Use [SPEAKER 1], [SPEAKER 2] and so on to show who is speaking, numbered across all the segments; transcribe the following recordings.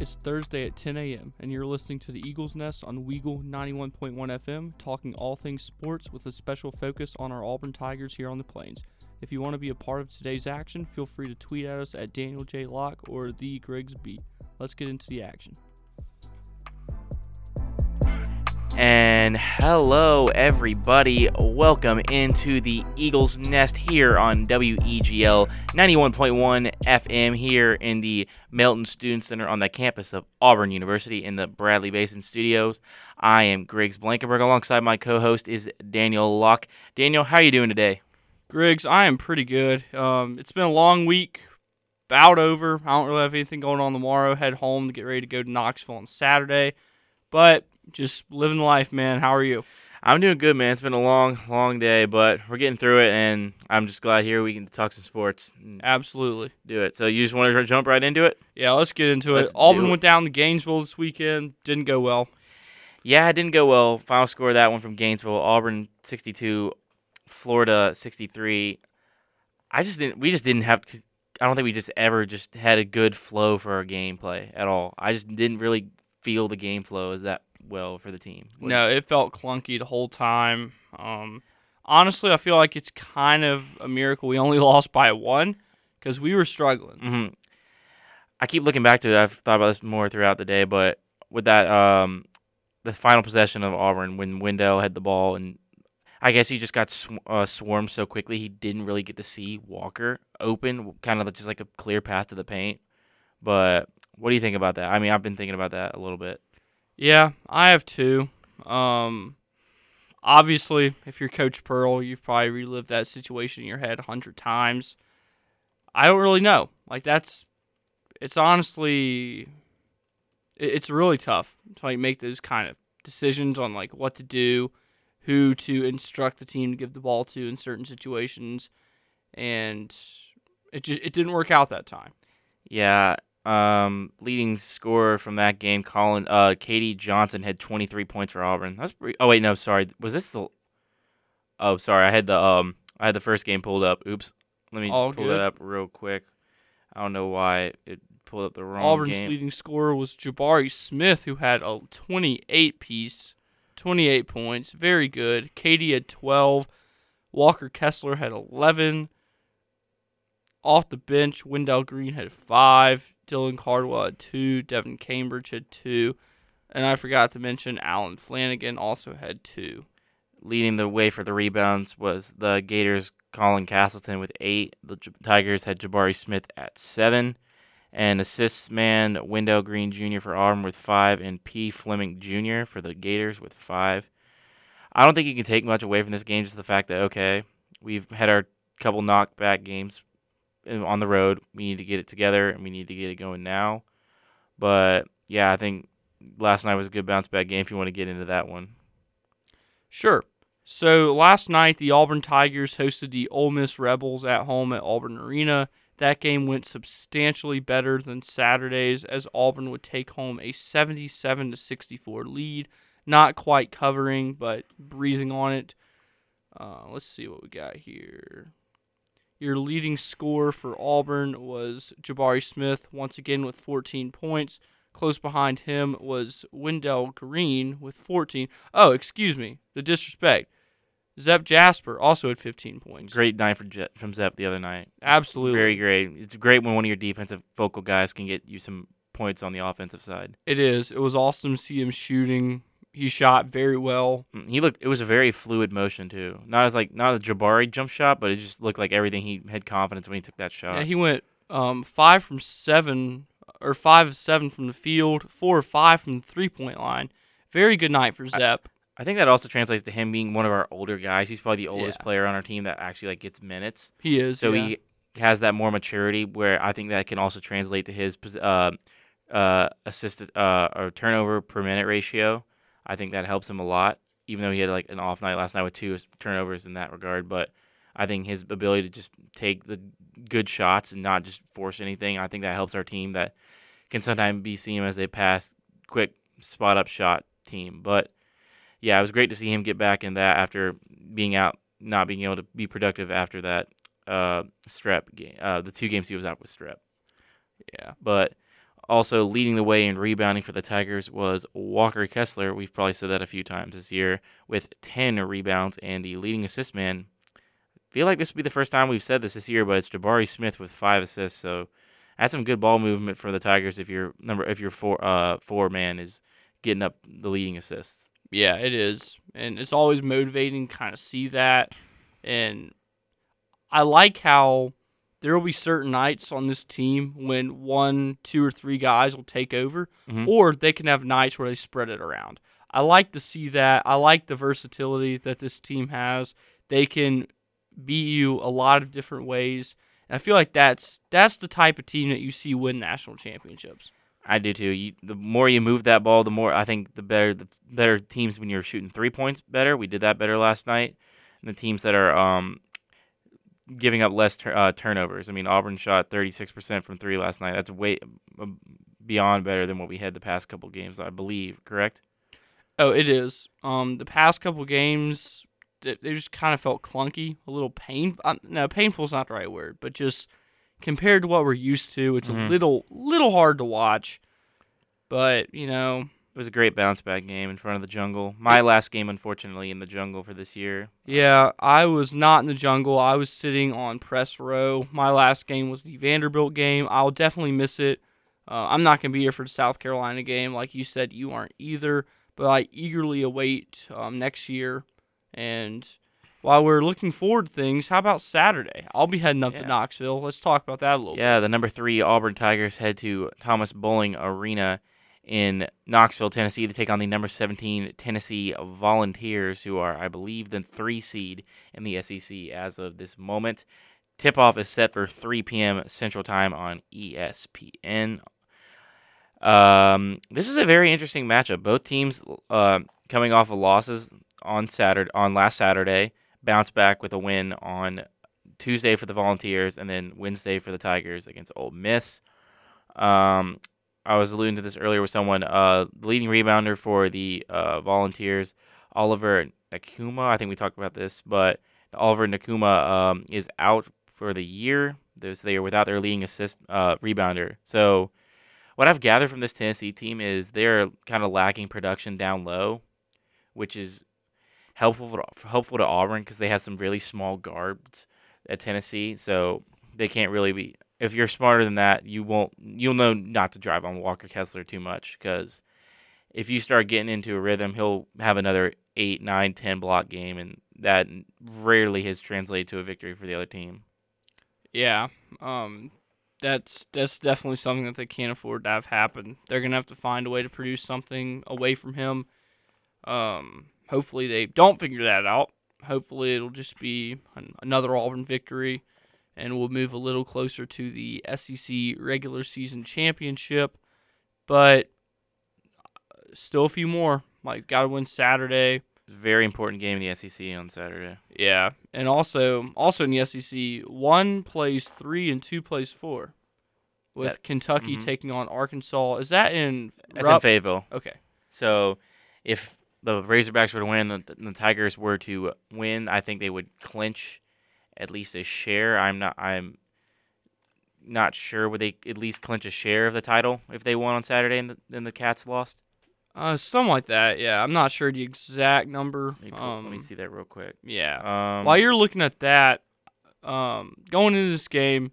[SPEAKER 1] It's Thursday at 10 a.m., and you're listening to the Eagles Nest on Weagle 91.1 FM, talking all things sports with a special focus on our Auburn Tigers here on the Plains. If you want to be a part of today's action, feel free to tweet at us at Daniel J. Locke or the Griggs Beat. Let's get into the action.
[SPEAKER 2] And hello, everybody. Welcome into the Eagles Nest here on WEGL 91.1 FM here in the Melton Student Center on the campus of Auburn University in the Bradley Basin Studios. I am Griggs Blankenberg. Alongside my co-host is Daniel Locke. Daniel, how are you doing today?
[SPEAKER 1] Griggs, I am pretty good. Um, it's been a long week, about over. I don't really have anything going on tomorrow. Head home to get ready to go to Knoxville on Saturday. But just living life, man. How are you?
[SPEAKER 2] I'm doing good, man. It's been a long, long day, but we're getting through it, and I'm just glad here we can talk some sports.
[SPEAKER 1] Absolutely.
[SPEAKER 2] Do it. So you just want to jump right into it?
[SPEAKER 1] Yeah, let's get into
[SPEAKER 2] Let's
[SPEAKER 1] it. Auburn
[SPEAKER 2] it.
[SPEAKER 1] went down to Gainesville this weekend. Didn't go well.
[SPEAKER 2] Yeah, it didn't go well. Final score of that one from Gainesville, Auburn 62, Florida 63. I just didn't. We just didn't have. I don't think we just ever just had a good flow for our gameplay at all. I just didn't really feel the game flow as that well for the team. What-
[SPEAKER 1] No, it felt clunky the whole time. Um, honestly, I feel like it's kind of a miracle we only lost by one because we were struggling.
[SPEAKER 2] Mhm. I keep looking back to it. I've thought about this more throughout the day, but with that, um, the final possession of Auburn when Wendell had the ball, and I guess he just got sw- uh, swarmed so quickly he didn't really get to see Walker open, kind of just like a clear path to the paint. But what do you think about that? I mean, I've been thinking about that a little bit.
[SPEAKER 1] Yeah, I have two. Um, obviously, if you're Coach Pearl, you've probably relived that situation in your head a hundred times. I don't really know. Like that's, it's honestly, it's really tough to like make those kind of decisions on like what to do, who to instruct the team to give the ball to in certain situations, and it just it didn't work out that time.
[SPEAKER 2] Yeah. Um, leading scorer from that game, Colin, uh, KD Johnson had 23 points for Auburn. That's pretty. Oh wait, no, sorry. Was this the? Oh, sorry. I had the um, I had the first game pulled up. Oops. Let me just pull
[SPEAKER 1] good.
[SPEAKER 2] that up real quick. I don't know why it pulled up the wrong
[SPEAKER 1] Auburn's
[SPEAKER 2] game.
[SPEAKER 1] leading scorer was Jabari Smith, who had a 28 piece, 28 points. Very good. Katie had 12. Walker Kessler had 11. Off the bench, Wendell Green had 5. Dylan Cardwell had 2. Devin Cambridge had 2. And I forgot to mention Allen Flanigan also had 2.
[SPEAKER 2] Leading the way for the rebounds was the Gators, Colin Castleton with eight. The J- Tigers had Jabari Smith at seven. And assists man, Wendell Green Jr. for Auburn with five, and P. Fleming Jr. for the Gators with five. I don't think you can take much away from this game, just the fact that, okay, we've had our couple knockback games on the road. We need to get it together, and we need to get it going now. But, yeah, I think last night was a good bounce back game if you want to get into that one.
[SPEAKER 1] Sure. So last night, the Auburn Tigers hosted the Ole Miss Rebels at home at Auburn Arena. That game went substantially better than Saturday's, as Auburn would take home a 77 to 64 lead. Not quite covering, but breathing on it. Uh, let's see what we got here. Your leading scorer for Auburn was Jabari Smith, once again with 14 points. Close behind him was Wendell Green with 14. Oh, excuse me, the disrespect. Zep Jasper also had 15 points.
[SPEAKER 2] Great night for Jet from Zep the other night.
[SPEAKER 1] Absolutely.
[SPEAKER 2] Very great. It's great when one of your defensive focal guys can get you some points on the offensive side.
[SPEAKER 1] It is. It was awesome to see him shooting. He shot very well.
[SPEAKER 2] Mm, He looked. It was a very fluid motion too. Not as like not a Jabari jump shot, but it just looked like everything. He had confidence when he took that shot.
[SPEAKER 1] Yeah, he went um, five from seven, or five of seven from the field, four or five from the three point line. Very good night for Zep.
[SPEAKER 2] I think that also translates to him being one of our older guys. He's probably the oldest
[SPEAKER 1] Yeah.
[SPEAKER 2] player on our team that actually like gets minutes.
[SPEAKER 1] He is.
[SPEAKER 2] So
[SPEAKER 1] yeah.
[SPEAKER 2] he has that more maturity where I think that can also translate to his uh, uh, assisted uh, or turnover per minute ratio. I think that helps him a lot, even though he had like an off night last night with two turnovers in that regard. But I think his ability to just take the good shots and not just force anything, I think that helps our team that can sometimes be seen as a pass, quick spot up shot team. But yeah, it was great to see him get back in that after being out, not being able to be productive after that uh, strep game, uh, the two games he was out with strep.
[SPEAKER 1] yeah.
[SPEAKER 2] But Also, leading the way in rebounding for the Tigers was Walker Kessler. We've probably said that a few times this year with 10 rebounds and the leading assist man. I feel like this would be the first time we've said this this year, but it's Jabari Smith with five assists. So that's some good ball movement for the Tigers if your number if your four uh four man is getting up the leading assists.
[SPEAKER 1] Yeah, it is. And it's always motivating to kind of see that. And I like how there will be certain nights on this team when one, two, or three guys will take over,
[SPEAKER 2] Mhm.
[SPEAKER 1] or they can have nights where they spread it around. I like to see that. I like the versatility that this team has. They can beat you a lot of different ways. And I feel like that's that's the type of team that you see win national championships.
[SPEAKER 2] I do too. You, the more you move that ball, the more I think the better the better teams when you're shooting three points better. We did that better last night. And the teams that are um, giving up less tur- uh, turnovers. I mean, Auburn shot 36% from three last night. That's way uh, beyond better than what we had the past couple games, I believe. Correct?
[SPEAKER 1] Oh, it is. Um, the past couple games, they, just kind of felt clunky, a little pain. Uh, no, painful is not the right word, but just compared to what we're used to, it's
[SPEAKER 2] Mhm.
[SPEAKER 1] a little, little hard to watch. But you know,
[SPEAKER 2] was a great bounce back game in front of the jungle. My last game, unfortunately, in the jungle for this year.
[SPEAKER 1] yeah, I was not in the jungle. I was sitting on press row. My last game was the Vanderbilt game. I'll definitely miss it. Uh, I'm not gonna be here for the South Carolina game, like you said. You aren't either, but I eagerly await um, next year. And while we're looking forward to things, how about Saturday? I'll be heading up
[SPEAKER 2] Yeah.
[SPEAKER 1] to Knoxville. Let's talk about that a little
[SPEAKER 2] Yeah, the number three Auburn Tigers head to Thompson-Boling Arena in Knoxville, Tennessee, to take on the number 17 Tennessee Volunteers, who are, I believe, the three seed in the SEC as of this moment. Tip off is set for 3 p.m. Central Time on ESPN. Um, this is a very interesting matchup. Both teams uh, coming off of losses on Saturday, on last Saturday, bounce back with a win on Tuesday for the Volunteers, and then Wednesday for the Tigers against Ole Miss. Um, I was alluding to this earlier with someone. Uh, the leading rebounder for the uh, Volunteers, Oliver Nkamhoua. I think we talked about this, but Oliver Nkamhoua um, is out for the year. There's they are without their leading assist uh, rebounder. So, what I've gathered from this Tennessee team is they're kind of lacking production down low, which is helpful for, helpful to Auburn because they have some really small guards at Tennessee. So they can't really be. If you're smarter than that, you won't. You'll know not to drive on Walker Kessler too much because if you start getting into a rhythm, he'll have another eight, nine, ten block game, and that rarely has translated to a victory for the other team.
[SPEAKER 1] Yeah, um, that's that's definitely something that they can't afford to have happen. They're gonna have to find a way to produce something away from him. Um, hopefully they don't figure that out. Hopefully it'll just be an, another Auburn victory, and we'll move a little closer to the SEC regular season championship. But uh, still a few more. Like got to win Saturday.
[SPEAKER 2] Very important game in the SEC on Saturday.
[SPEAKER 1] Yeah, and also also in the SEC, one plays three and two plays four, with
[SPEAKER 2] That-
[SPEAKER 1] Kentucky
[SPEAKER 2] mhm.
[SPEAKER 1] taking on Arkansas. Is that in?
[SPEAKER 2] That's
[SPEAKER 1] Rupp?
[SPEAKER 2] in Fayetteville.
[SPEAKER 1] Okay.
[SPEAKER 2] So if the Razorbacks were to win, and the, the Tigers were to win, I think they would clinch at least a share. I'm not. I'm not sure would they at least clinch a share of the title if they won on Saturday and the, and the Cats lost.
[SPEAKER 1] Uh, something like that. Yeah, I'm not sure the exact number.
[SPEAKER 2] Let me, pull-
[SPEAKER 1] Um,
[SPEAKER 2] let me see that real quick.
[SPEAKER 1] Yeah.
[SPEAKER 2] Um,
[SPEAKER 1] While you're looking at that, um, going into this game,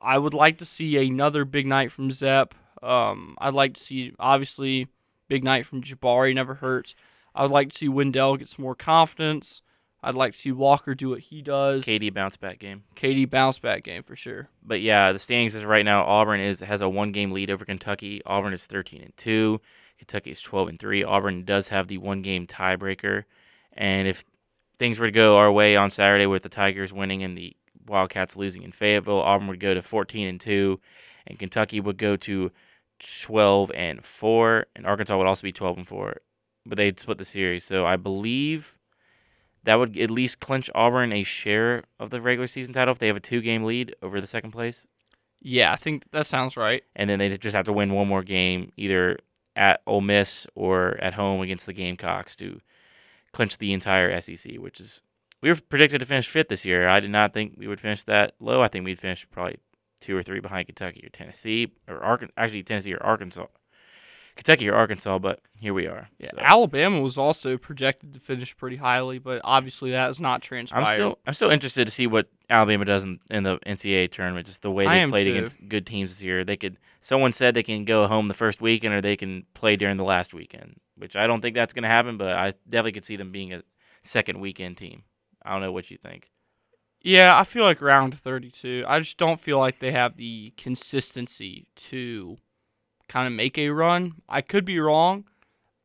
[SPEAKER 1] I would like to see another big night from Zep. Um, I'd like to see obviously big night from Jabari. Never hurts. I would like to see Wendell get some more confidence. I'd like to see Walker do what he does.
[SPEAKER 2] KD bounce back game.
[SPEAKER 1] KD bounce back game for sure.
[SPEAKER 2] But yeah, the standings is right now. Auburn is has a one game lead over Kentucky. Auburn is thirteen and two. Kentucky is twelve and three. Auburn does have the one game tiebreaker, and if things were to go our way on Saturday with the Tigers winning and the Wildcats losing in Fayetteville, Auburn would go to fourteen and two, and Kentucky would go to twelve and four, and Arkansas would also be twelve and four. But they'd split the series, so I believe that would at least clinch Auburn a share of the regular season title if they have a two game lead over the second place.
[SPEAKER 1] Yeah, I think that sounds right.
[SPEAKER 2] And then they just have to win one more game, either at Ole Miss or at home against the Gamecocks to clinch the entire SEC, which is we were predicted to finish fifth this year. I did not think we would finish that low. I think we'd finish probably two or three behind Kentucky or Tennessee or Arkansas. Actually, Tennessee or Arkansas. Kentucky or Arkansas, but here we are.
[SPEAKER 1] Yeah,
[SPEAKER 2] So,
[SPEAKER 1] Alabama was also projected to finish pretty highly, but obviously that has not transpired.
[SPEAKER 2] I'm still I'm still interested to see what Alabama does in, in the NCAA tournament. Just the way they played
[SPEAKER 1] too.
[SPEAKER 2] against good teams this year. They could. Someone said they can go home the first weekend, or they can play during the last weekend. Which I don't think that's going to happen, but I definitely could see them being a second weekend team. I don't know what you think.
[SPEAKER 1] Yeah, I feel like round 32. I just don't feel like they have the consistency to kind of make a run. I could be wrong.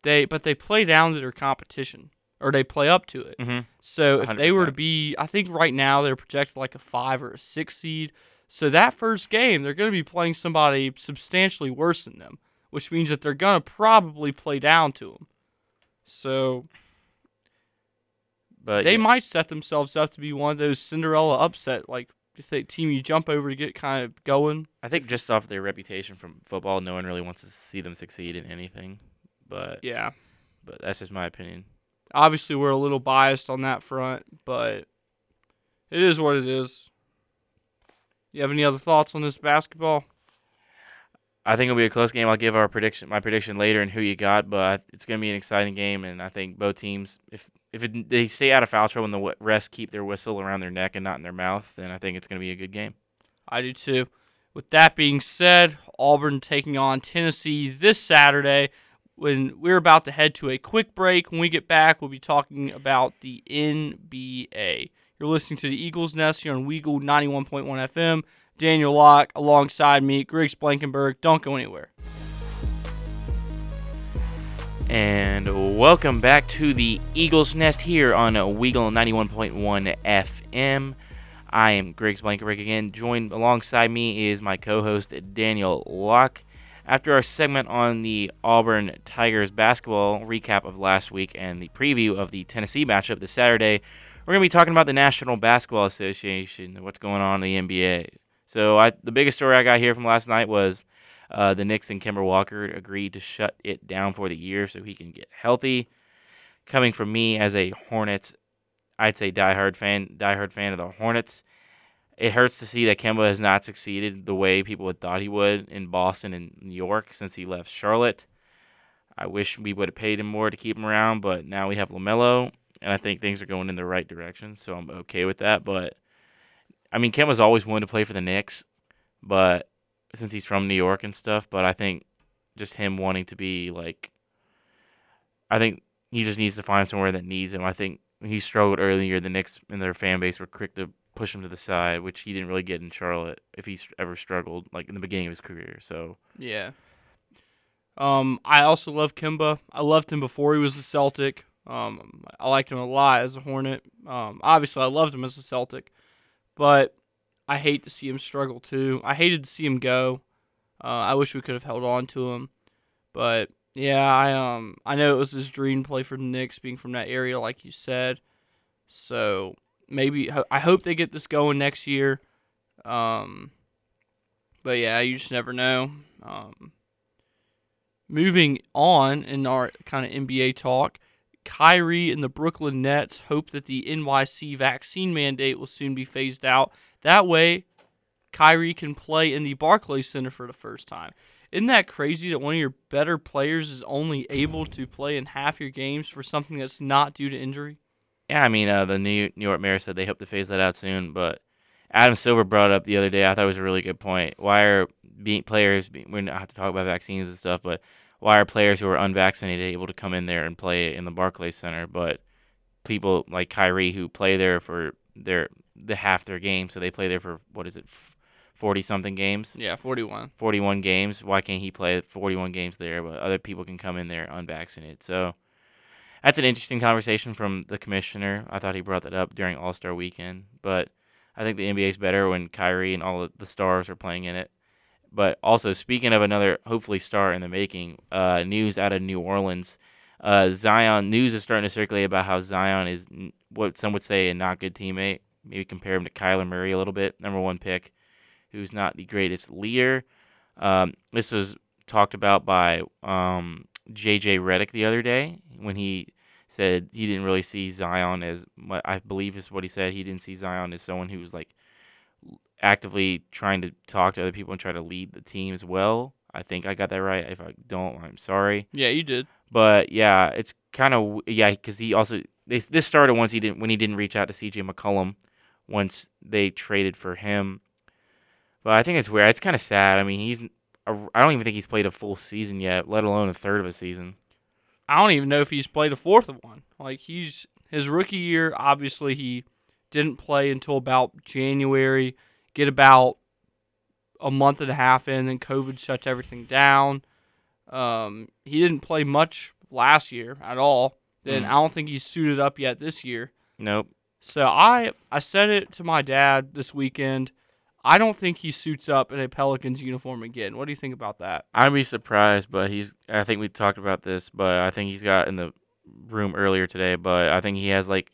[SPEAKER 1] They but they play down to their competition or they play up to it.
[SPEAKER 2] Mm-hmm.
[SPEAKER 1] So if they were to be, I think right now they're projected like a five or a six seed. So that first game, they're going to be playing somebody substantially worse than them, which means that they're going to probably play down to them. So
[SPEAKER 2] But
[SPEAKER 1] they
[SPEAKER 2] yeah,
[SPEAKER 1] might set themselves up to be one of those Cinderella upset, like if they team you jump over to get kind of going.
[SPEAKER 2] I think just off their reputation from football, no one really wants to see them succeed in anything. But
[SPEAKER 1] Yeah,
[SPEAKER 2] but that's just my opinion.
[SPEAKER 1] obviously we're a little biased on that front, but it is what it is. You have any other thoughts on this basketball?
[SPEAKER 2] I think it'll be a close game. I'll give our prediction, my prediction later, and who you got. But it's going to be an exciting game, and I think both teams, if if it, they stay out of foul trouble and the refs keep their whistle around their neck and not in their mouth, then I think it's going to be a good game.
[SPEAKER 1] I do too. With that being said, Auburn taking on Tennessee this Saturday. When we're about to head to a quick break, when we get back, we'll be talking about the NBA. You're listening to the Eagles Nest here on Weagle 91.1 FM. Daniel Locke alongside me, Griggs Blankenberg. Don't go anywhere.
[SPEAKER 2] And welcome back to the Eagles Nest here on Weagle 91.1 FM. I am Griggs Blankenberg again. Joined alongside me is my co-host Daniel Locke. After our segment on the Auburn Tigers basketball recap of last week and the preview of the Tennessee matchup this Saturday, we're going to be talking about the National Basketball Association and what's going on in the NBA. So I, the biggest story I got here from last night was uh, the Knicks and Kemba Walker agreed to shut it down for the year so he can get healthy. Coming from me as a Hornets, I'd say diehard fan, diehard fan of the Hornets. It hurts to see that Kemba has not succeeded the way people had thought he would in Boston and New York since he left Charlotte. I wish we would have paid him more to keep him around, but now we have LaMelo, and I think things are going in the right direction, so I'm okay with that. But I mean, Kemba's always wanted to play for the Knicks, but since he's from New York and stuff, but I think just him wanting to be like, I think he just needs to find somewhere that needs him. I think he struggled earlier. The Knicks and their fan base were quick to push him to the side, which he didn't really get in Charlotte if he ever struggled, like in the beginning of his career. So
[SPEAKER 1] Yeah. Um, I also love Kemba. I loved him before he was a Celtic. Um, I liked him a lot as a Hornet. Um, obviously, I loved him as a Celtic, but I hate to see him struggle too. I hated to see him go. Uh, I wish we could have held on to him, but yeah, I um I know it was his dream play for the Knicks, being from that area, like you said. So maybe I hope they get this going next year. Um, but yeah, you just never know. Um, moving on in our kind of NBA talk, Kyrie and the Brooklyn Nets hope that the NYC vaccine mandate will soon be phased out. That way, Kyrie can play in the Barclays Center for the first time. Isn't that crazy that one of your better players is only able to play in half your games for something that's not due to injury?
[SPEAKER 2] yeah, I mean, uh, the New York mayor said they hope to phase that out soon, but Adam Silver brought up the other day. I thought it was a really good point. Why are being players? We don't have to talk about vaccines and stuff, but why are players who are unvaccinated able to come in there and play in the Barclays Center, but people like Kyrie who play there for their the half their game, so they play there for what is it, forty something games,
[SPEAKER 1] Yeah, 41.
[SPEAKER 2] forty one games. Why can't he play forty one games there, but other people can come in there unvaccinated? So that's an interesting conversation from the commissioner. I thought he brought that up during All Star Weekend, but I think the NBA is better when Kyrie and all the stars are playing in it. But also, speaking of another hopefully star in the making, uh, news out of New Orleans, uh, Zion news is starting to circulate about how Zion is what some would say a not good teammate. Maybe compare him to Kyler Murray a little bit, number one pick, who's not the greatest leader. Um, this was talked about by um, JJ Redick the other day when he said he didn't really see Zion as I believe is what he said. He didn't see Zion as someone who was like actively trying to talk to other people and try to lead the team as well. I think I got that right. If I don't, I'm sorry.
[SPEAKER 1] Yeah, you did.
[SPEAKER 2] But yeah, it's kind of yeah because he also this this started once he didn't when he didn't reach out to C.J. McCollum once they traded for him. But I think it's weird. It's kind of sad. I mean, he's I don't even think he's played a full season yet, let alone a third of a season.
[SPEAKER 1] I don't even know if he's played a fourth of one. Like he's his rookie year, obviously he didn't play until about January. Get about a month and a half in, and COVID shuts everything down. Um, he didn't play much last year at all. Then
[SPEAKER 2] Mm.
[SPEAKER 1] I don't think he's suited up yet this year.
[SPEAKER 2] Nope.
[SPEAKER 1] So I I said it to my dad this weekend. I don't think he suits up in a Pelicans uniform again. What do you think about that?
[SPEAKER 2] I'd be surprised, but he's. I think we talked about this, but I think he's got in the room earlier today. But I think he has like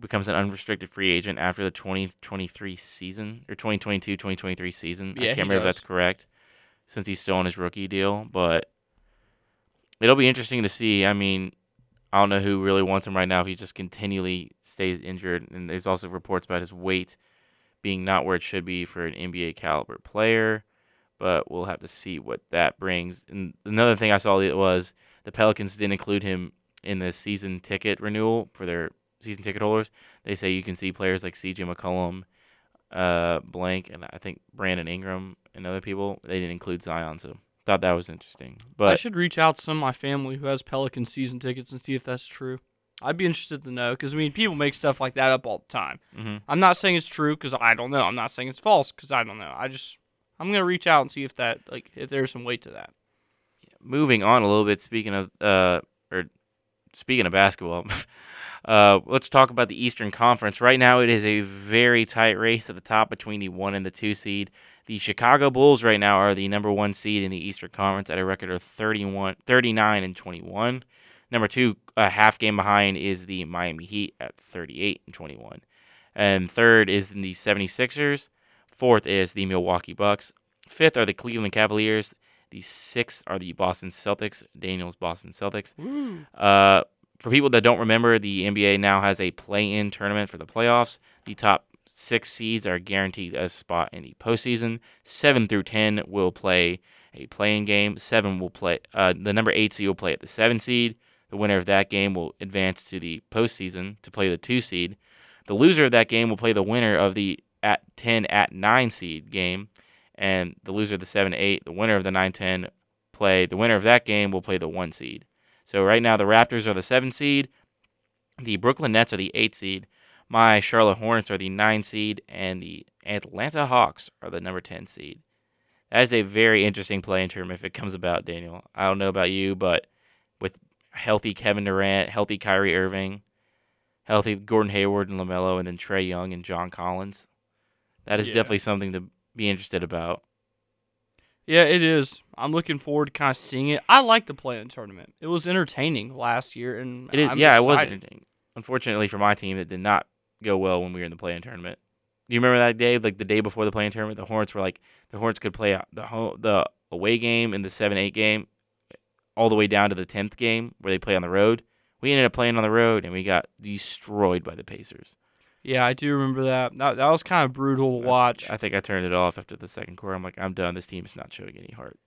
[SPEAKER 2] becomes an unrestricted free agent after the 2023 season or 2022 2023 season.
[SPEAKER 1] Yeah,
[SPEAKER 2] I can't remember if that's correct since he's still on his rookie deal, but it'll be interesting to see. I mean, I don't know who really wants him right now if he just continually stays injured. And there's also reports about his weight being not where it should be for an NBA caliber player. But we'll have to see what that brings. And another thing I saw was the Pelicans didn't include him in the season ticket renewal for their season ticket holders. They say you can see players like CJ McCollum, uh, Blank, and I think Brandon Ingram and other people. They didn't include Zion, so thought that was interesting. But I
[SPEAKER 1] should reach out to some of my family who has Pelican season tickets and see if that's true. I'd be interested to know because I mean people make stuff like that up all the time.
[SPEAKER 2] mhm.
[SPEAKER 1] I'm not saying it's true because I don't know. I'm not saying it's false because I don't know. I just I'm gonna reach out and see if that like if there's some weight to that.
[SPEAKER 2] moving on a little bit. Speaking of uh, or speaking of basketball, uh, let's talk about the Eastern Conference. Right now, it is a very tight race at the top between the one and the two seed. The Chicago Bulls right now are the number one seed in the Eastern Conference at a record of 31, 39 and 21. Number two, a half game behind, is the Miami Heat at 38 and 21. And third is the 76ers. Fourth is the Milwaukee Bucks. Fifth are the Cleveland Cavaliers. The sixth are the Boston Celtics, Daniel's Boston Celtics. Uh, for people that don't remember, the NBA now has a play-in tournament for the playoffs. The top six seeds are guaranteed a spot in the postseason. Seven through ten will play a play-in game. Seven will play. Uh, the number eight seed will play at the seven seed. The winner of that game will advance to the postseason to play the two seed. The loser of that game will play the winner of the at ten at nine seed game, and the loser of the seven eight, the winner of the nine ten play. The winner of that game will play the one seed. So right now the Raptors are the seven seed, the Brooklyn Nets are the eight seed, my Charlotte Hornets are the nine seed, and the Atlanta Hawks are the number ten seed. That is a very interesting playing term if it comes about, Daniel. I don't know about you, but with healthy Kevin Durant, healthy Kyrie Irving, healthy Gordon Hayward and LaMelo, and then Trae Young and John Collins, that is
[SPEAKER 1] Yeah.
[SPEAKER 2] definitely something to be interested about.
[SPEAKER 1] Yeah, it is. I'm looking forward to kind of seeing it. I like the play-in tournament. It was entertaining last year, and
[SPEAKER 2] It is, yeah, it was
[SPEAKER 1] excited.
[SPEAKER 2] entertaining. Unfortunately for my team, it did not go well when we were in the play-in tournament. Do you remember that day, like the day before the play-in tournament? The Hornets were like the Hornets could play the home, the away game and the seven eight game, all the way down to the tenth game where they play on the road. We ended up playing on the road and we got destroyed by the Pacers.
[SPEAKER 1] Yeah, I do remember that. That, that was kind of brutal to
[SPEAKER 2] I-
[SPEAKER 1] watch.
[SPEAKER 2] I think I turned it off after the second quarter. I'm like, I'm done. This team's not showing any heart.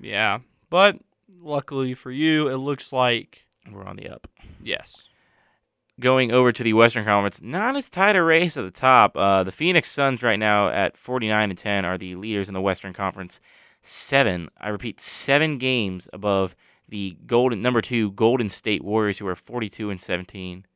[SPEAKER 1] yeah, but luckily for you, it looks like
[SPEAKER 2] We're on the up.
[SPEAKER 1] yes.
[SPEAKER 2] Going over to the Western Conference, not as tight a race at the top. Uh, the Phoenix Suns right now at 49 and 10 are the leaders in the Western Conference. Seven, I repeat, seven games above the golden number two Golden State Warriors, who are 42 and 17.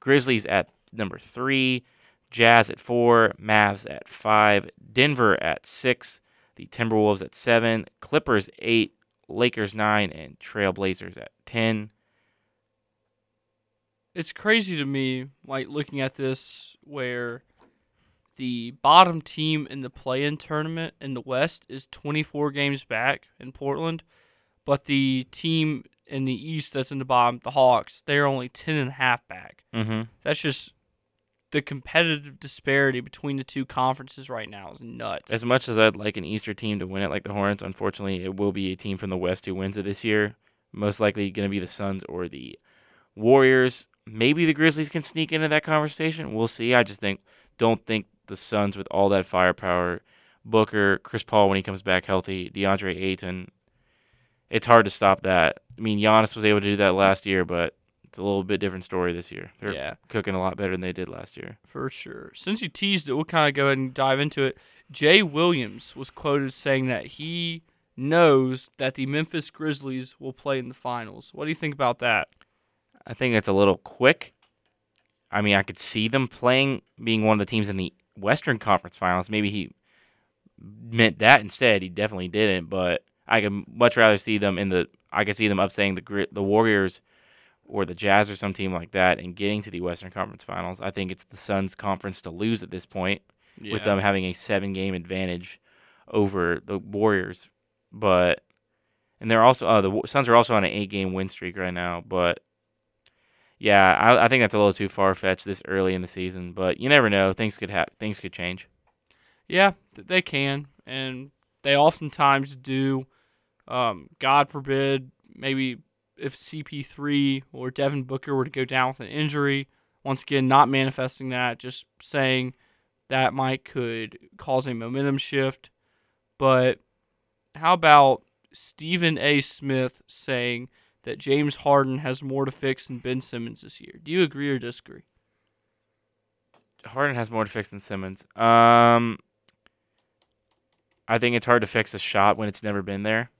[SPEAKER 2] Grizzlies at number three, Jazz at four, Mavs at five, Denver at six, the Timberwolves at seven, Clippers eight, Lakers nine, and Trailblazers at 10.
[SPEAKER 1] It's crazy to me, like looking at this, where the bottom team in the play-in tournament in the West is 24 games back in Portland, but the team in the East that's in the bottom, the Hawks, they're only 10 and a half back.
[SPEAKER 2] Mm-hmm.
[SPEAKER 1] That's just the competitive disparity between the two conferences right now is nuts.
[SPEAKER 2] As much as I'd like an Easter team to win it like the Hornets, unfortunately, it will be a team from the West who wins it this year. Most likely going to be the Suns or the Warriors. Maybe the Grizzlies can sneak into that conversation. We'll see. I just think don't think the Suns with all that firepower, Booker, Chris Paul when he comes back healthy, DeAndre Ayton. It's hard to stop that. I mean, Giannis was able to do that last year, but it's a little bit different story this year. They're
[SPEAKER 1] yeah,
[SPEAKER 2] cooking a lot better than they did last year.
[SPEAKER 1] for sure. Since you teased it, we'll kind of go ahead and dive into it. Jay Williams was quoted saying that he knows that the Memphis Grizzlies will play in the finals. What do you think about that?
[SPEAKER 2] I think it's a little quick. I mean, I could see them playing, being one of the teams in the Western Conference Finals. Maybe he meant that instead. He definitely didn't, but I could much rather see them in the. I could see them upsetting the the Warriors or the Jazz or some team like that and getting to the Western Conference Finals. I think it's the Suns' conference to lose at this point, with them having a seven game advantage over the Warriors. But and they're also uh, the Suns are also on an eight game win streak right now. But yeah, I, I think that's a little too far fetched this early in the season. But you never know; things could happen. Things could change.
[SPEAKER 1] Yeah, they can, and they oftentimes do. Um, God forbid, maybe if CP3 or Devin Booker were to go down with an injury, once again, not manifesting that, just saying that might could cause a momentum shift. But how about Stephen A. Smith saying that James Harden has more to fix than Ben Simmons this year? Do you agree or disagree?
[SPEAKER 2] Harden has more to fix than Simmons. Um, I think it's hard to fix a shot when it's never been there.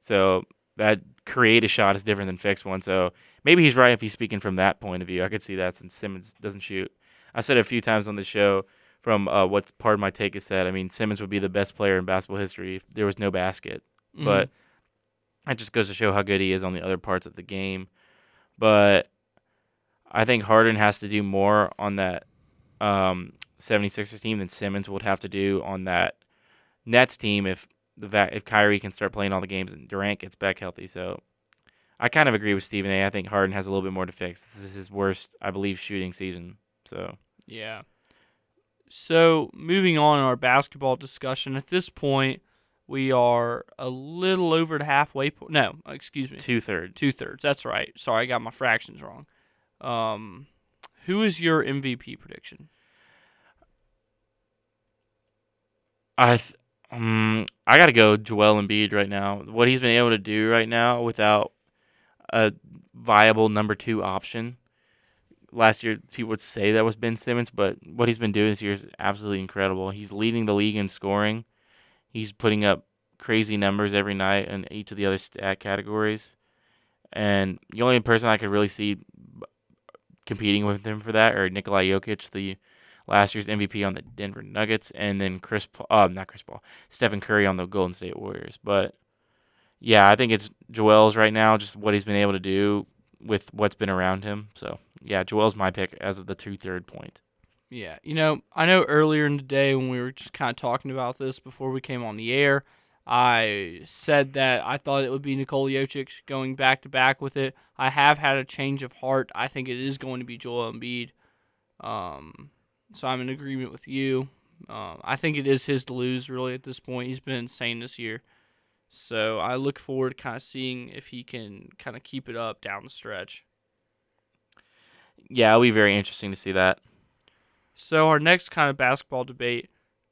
[SPEAKER 2] So that create a shot is different than fix one. So maybe he's right if he's speaking from that point of view. I could see that since Simmons doesn't shoot. I said a few times on the show from uh, what part of my take is said. I mean, Simmons would be the best player in basketball history if there was no basket.
[SPEAKER 1] Mm-hmm.
[SPEAKER 2] But that just goes to show how good he is on the other parts of the game. But I think Harden has to do more on that um, 76ers team than Simmons would have to do on that Nets team if the if Kyrie can start playing all the games and Durant gets back healthy. So I kind of agree with Stephen A. I think Harden has a little bit more to fix. This is his worst, I believe, shooting season. So
[SPEAKER 1] Yeah. So moving on in our basketball discussion, at this point, we are a little over the halfway point. No, excuse me,
[SPEAKER 2] two thirds.
[SPEAKER 1] two thirds. That's right. Sorry, I got my fractions wrong. Um, who is your MVP prediction?
[SPEAKER 2] I th- um, I got to go Joel Embiid right now. What he's been able to do right now without a viable number two option. Last year, people would say that was Ben Simmons, but what he's been doing this year is absolutely incredible. He's leading the league in scoring. He's putting up crazy numbers every night in each of the other stat categories. And the only person I could really see competing with him for that are Nikolai Jokic, the last year's MVP on the Denver Nuggets, and then Chris, uh, not Chris Paul, Stephen Curry on the Golden State Warriors. But yeah, I think it's Joel's right now, just what he's been able to do with what's been around him. So yeah, Joel's my pick as of the two third point.
[SPEAKER 1] Yeah, you know, I know earlier in the day when we were just kind of talking about this before we came on the air, I said that I thought it would be Nikola Jokic going back to back with it. I have had a change of heart. I think it is going to be Joel Embiid. Um, so I'm in agreement with you. Um, I think it is his to lose really at this point. He's been insane this year. So I look forward to kind of seeing if he can kind of keep it up down the stretch.
[SPEAKER 2] Yeah, it'll be very interesting to see that.
[SPEAKER 1] So our next kind of basketball debate,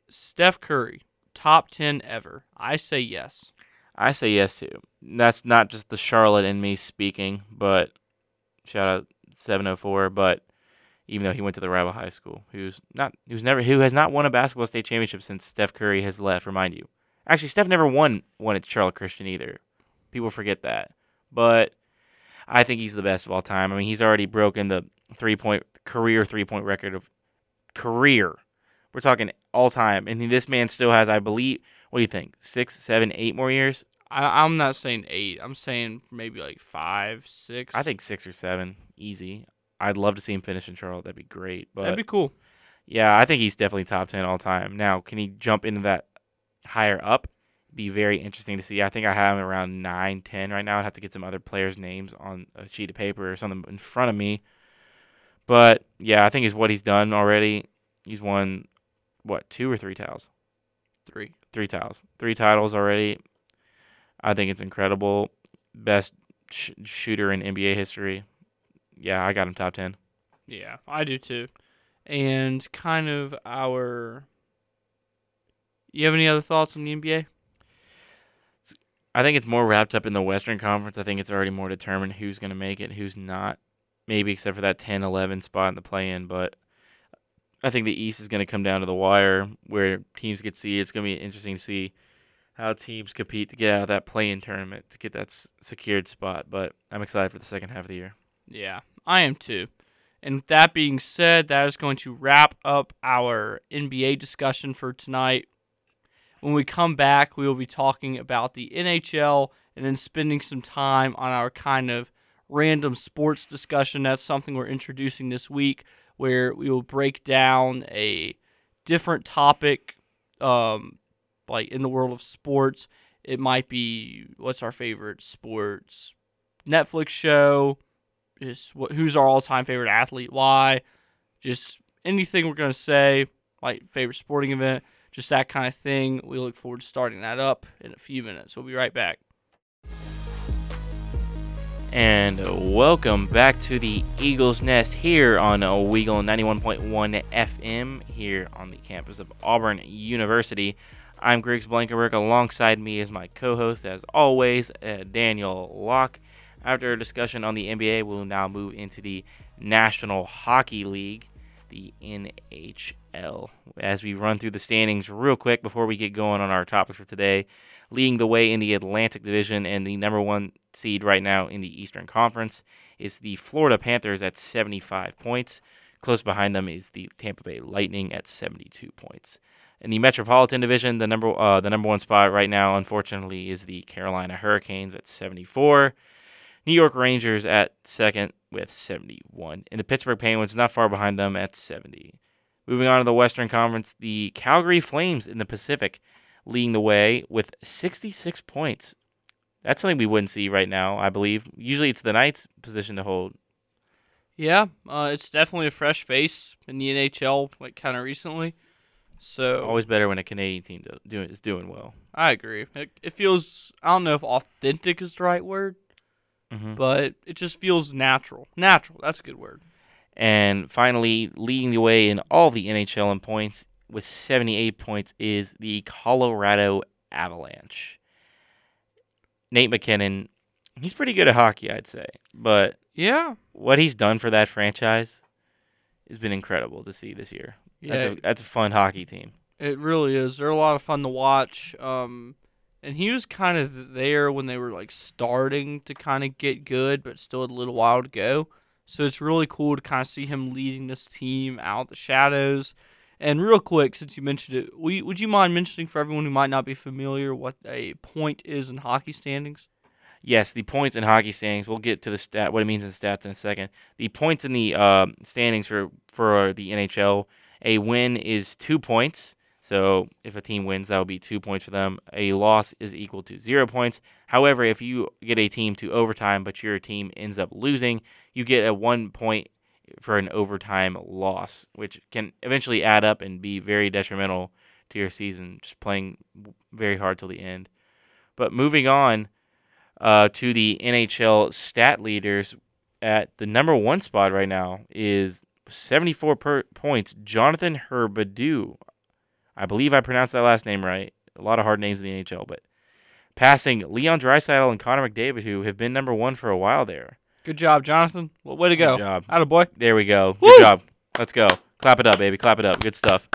[SPEAKER 1] Steph Curry, top 10 ever. I say yes.
[SPEAKER 2] I say yes too. That's not just the Charlotte in me speaking, but shout out 704. But even though he went to the rival high school, who's not, who's never, who has not won a basketball state championship since Steph Curry has left. Remind you, actually, Steph never won one at Charlotte Christian either. People forget that, but I think he's the best of all time. I mean, he's already broken the three point career three point record of career. We're talking all time, and this man still has, I believe. What do you think? Six, seven, eight more years?
[SPEAKER 1] I, I'm not saying eight. I'm saying maybe like five, six.
[SPEAKER 2] I think six or seven, easy. I'd love to see him finish in Charlotte. That'd be great. But
[SPEAKER 1] that'd be cool.
[SPEAKER 2] yeah, I think he's definitely top ten all time. Now, can he jump into that higher up? Be very interesting to see. I think I have him around nine, ten right now. I'd have to get some other players' names on a sheet of paper or something in front of me. But yeah, I think is what he's done already. He's won what two or three titles?
[SPEAKER 1] Three.
[SPEAKER 2] Three titles. Three titles already. I think it's incredible. Best sh- shooter in NBA history. Yeah, I got him top ten.
[SPEAKER 1] Yeah, I do too. and kind of our. You have any other thoughts on the NBA?
[SPEAKER 2] I think it's more wrapped up in the Western Conference. I think it's already more determined who's going to make it, who's not. Maybe except for that 10 11 spot in the play in. But I think the East is going to come down to the wire where teams get see. It's going to be interesting to see how teams compete to get out of that play in tournament to get that s- secured spot. But I'm excited for the second half of the year.
[SPEAKER 1] Yeah, I am too. And with that being said, that is going to wrap up our NBA discussion for tonight. When we come back, we will be talking about the NHL and then spending some time on our kind of random sports discussion. That's something we're introducing this week where we will break down a different topic um, like in the world of sports. It might be what's our favorite sports Netflix show, just what, who's our all-time favorite athlete, why, just anything we're gonna say, like favorite sporting event, just that kind of thing. We look forward to starting that up in a few minutes. We'll be right back.
[SPEAKER 2] And welcome back to the Eagles Nest here on Weagle 91.1 FM here on the campus of Auburn University. I'm Griggs Blankenberg. Alongside me is my co-host, as always, uh, Daniel Locke. After a discussion on the NBA, we'll now move into the National Hockey League, the NHL. As we run through the standings real quick before we get going on our topics for today, leading the way in the Atlantic Division and the number one seed right now in the Eastern Conference is the Florida Panthers at 75 points. Close behind them is the Tampa Bay Lightning at 72 points. In the Metropolitan Division, the number uh, the number one spot right now, unfortunately, is the Carolina Hurricanes at 74. New York Rangers at second with 71. And the Pittsburgh Penguins not far behind them at 70. Moving on to the Western Conference, the Calgary Flames in the Pacific leading the way with 66 points. That's something we wouldn't see right now, I believe. Usually it's the Knights' position to hold.
[SPEAKER 1] Yeah, uh, it's definitely a fresh face in the NHL, like kind of recently. So
[SPEAKER 2] Always better when a Canadian team do, do, is doing well.
[SPEAKER 1] I agree. It, it feels I don't know if authentic is the right word,
[SPEAKER 2] hmm
[SPEAKER 1] but it just feels natural. Natural. That's a good word.
[SPEAKER 2] And finally, leading the way in all the NHL in points with 78 points is the Colorado Avalanche. Nate MacKinnon, he's pretty good at hockey, I'd say. But
[SPEAKER 1] Yeah.
[SPEAKER 2] what he's done for that franchise has been incredible to see this year.
[SPEAKER 1] Yeah.
[SPEAKER 2] That's a, that's a fun hockey team.
[SPEAKER 1] It really is. They're a lot of fun to watch. Um, and he was kind of there when they were like starting to kind of get good, but still had a little while to go. So it's really cool to kind of see him leading this team out of the shadows. And real quick, since you mentioned it, would you mind mentioning for everyone who might not be familiar what a point is in hockey standings?
[SPEAKER 2] Yes, the points in hockey standings. We'll get to the stat, what it means in stats in a second. The points in the uh, standings for for the NHL. A win is two points. So if a team wins, that will be two points for them. A loss is equal to zero points. However, if you get a team to overtime, but your team ends up losing, you get a one point for an overtime loss, which can eventually add up and be very detrimental to your season. Just playing very hard till the end. But moving on uh, to the NHL stat leaders at the number one spot right now is 74 per- points. Jonathan Huberdeau. I believe I pronounced that last name right. A lot of hard names in the NHL, but passing Leon Draisaitl and Connor McDavid, who have been number one for a while there.
[SPEAKER 1] Good job, Jonathan. Well, way to go.
[SPEAKER 2] Good job.
[SPEAKER 1] Atta boy.
[SPEAKER 2] There we go.
[SPEAKER 1] Woo!
[SPEAKER 2] Good job. Let's go. Clap it up, baby. Clap it up. Good stuff.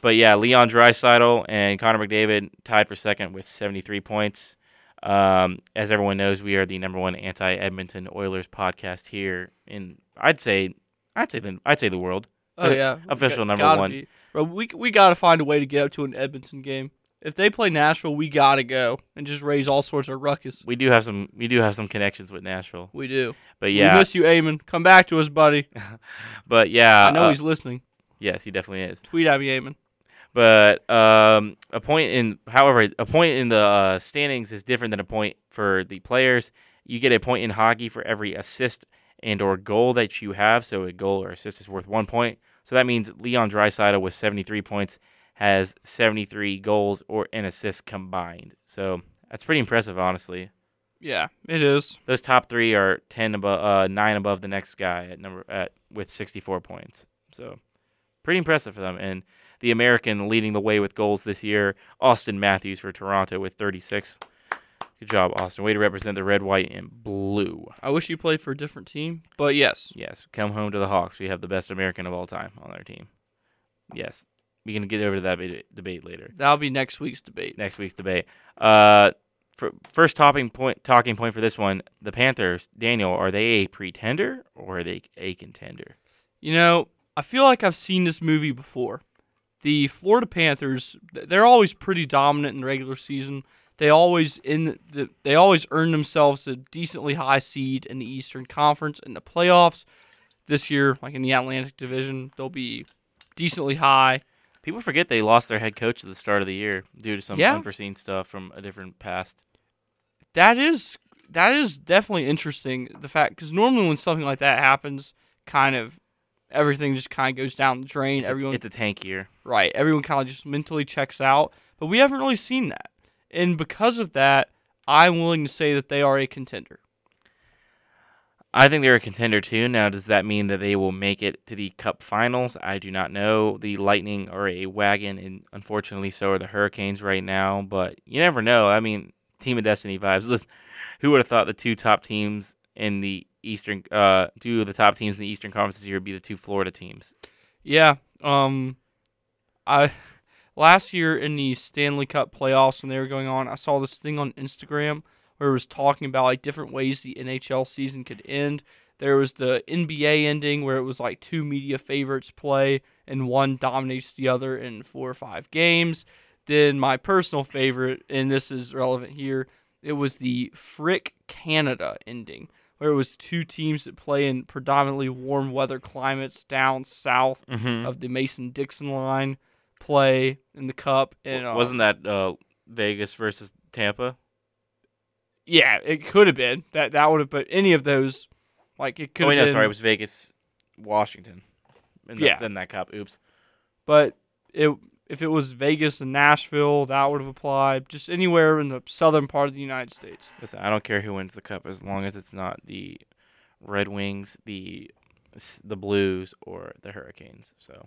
[SPEAKER 2] But yeah, Leon Draisaitl and Connor McDavid tied for second with 73 points. Um, as everyone knows, we are the number one anti-Edmonton Oilers podcast here in I'd say I'd say the I'd say the world.
[SPEAKER 1] Oh yeah,
[SPEAKER 2] official
[SPEAKER 1] Got-
[SPEAKER 2] number one.
[SPEAKER 1] be. Bro, we we gotta find a way to get up to an Edmonton game. If they play Nashville, we gotta go and just raise all sorts of ruckus.
[SPEAKER 2] We do have some we do have some connections with Nashville.
[SPEAKER 1] We do.
[SPEAKER 2] But
[SPEAKER 1] We
[SPEAKER 2] yeah,
[SPEAKER 1] miss you, Eamon. Come back to us, buddy.
[SPEAKER 2] but yeah,
[SPEAKER 1] I know
[SPEAKER 2] uh,
[SPEAKER 1] he's listening.
[SPEAKER 2] yes, he definitely is.
[SPEAKER 1] Tweet at me, Eamon.
[SPEAKER 2] But um, a point in, however, a point in the uh, standings is different than a point for the players. You get a point in hockey for every assist and or goal that you have. So a goal or assist is worth one point. So that means Leon Draisaitl with 73 points has 73 goals or an assist combined. So that's pretty impressive, honestly.
[SPEAKER 1] Yeah, it is.
[SPEAKER 2] Those top three are 10 above, uh, nine above the next guy at number at with 64 points. So pretty impressive for them. And the American leading the way with goals this year, Auston Matthews for Toronto with 36. Good job, Auston. Way to represent the red, white, and blue.
[SPEAKER 1] I wish you played for a different team, but yes.
[SPEAKER 2] Yes, come home to the Hawks. We have the best American of all time on our team. Yes, we can get over to that debate- debate later.
[SPEAKER 1] That'll be next week's debate.
[SPEAKER 2] Next week's debate. Uh, for, first talking point, talking point for this one: the Panthers. Daniel, are they a pretender or are they a contender?
[SPEAKER 1] You know, I feel like I've seen this movie before. The Florida Panthers, they're always pretty dominant in the regular season. They always in the, they always earn themselves a decently high seed in the Eastern Conference in the playoffs. This year, like in the Atlantic Division, they'll be decently high.
[SPEAKER 2] People forget they lost their head coach at the start of the year due to some
[SPEAKER 1] Yeah.
[SPEAKER 2] unforeseen stuff from a different past.
[SPEAKER 1] That is that is definitely interesting. The fact because normally when something like that happens, kind of everything just kind of goes down the drain.
[SPEAKER 2] It's,
[SPEAKER 1] Everyone
[SPEAKER 2] a, it's a tank year.
[SPEAKER 1] Right. Everyone kind of just mentally checks out, but we haven't really seen that. And because of that, I'm willing to say that they are a contender.
[SPEAKER 2] I think they're a contender too. Now, does that mean that they will make it to the Cup Finals? I do not know. The Lightning are a wagon, and unfortunately, so are the Hurricanes right now. But you never know. I mean, Team of Destiny vibes. Who would have thought the two top teams in the Eastern, uh, two of the top teams in the Eastern Conference this year would be the two Florida teams?
[SPEAKER 1] Yeah. Um, I last year in the Stanley Cup playoffs when they were going on, I saw this thing on Instagram where it was talking about like different ways the NHL season could end. There was the NBA ending where it was like two media favorites play and one dominates the other in four or five games. Then my personal favorite, and this is relevant here, it was the Frick Canada ending where it was two teams that play in predominantly warm weather climates down south
[SPEAKER 2] Mm-hmm.
[SPEAKER 1] of the Mason Dixon line play in the cup and uh,
[SPEAKER 2] Wasn't that uh, Vegas versus Tampa?
[SPEAKER 1] Yeah it could have been that that would have but any of those like it could
[SPEAKER 2] Oh, wait,
[SPEAKER 1] have
[SPEAKER 2] no,
[SPEAKER 1] been
[SPEAKER 2] sorry. It was Vegas, Washington. In the,
[SPEAKER 1] Yeah.
[SPEAKER 2] In that cup. Oops.
[SPEAKER 1] but it if it was Vegas and Nashville that would have applied just anywhere in the southern part of the United States
[SPEAKER 2] Listen, I don't care who wins the cup as long as it's not the Red Wings, the the Blues, or the Hurricanes. So,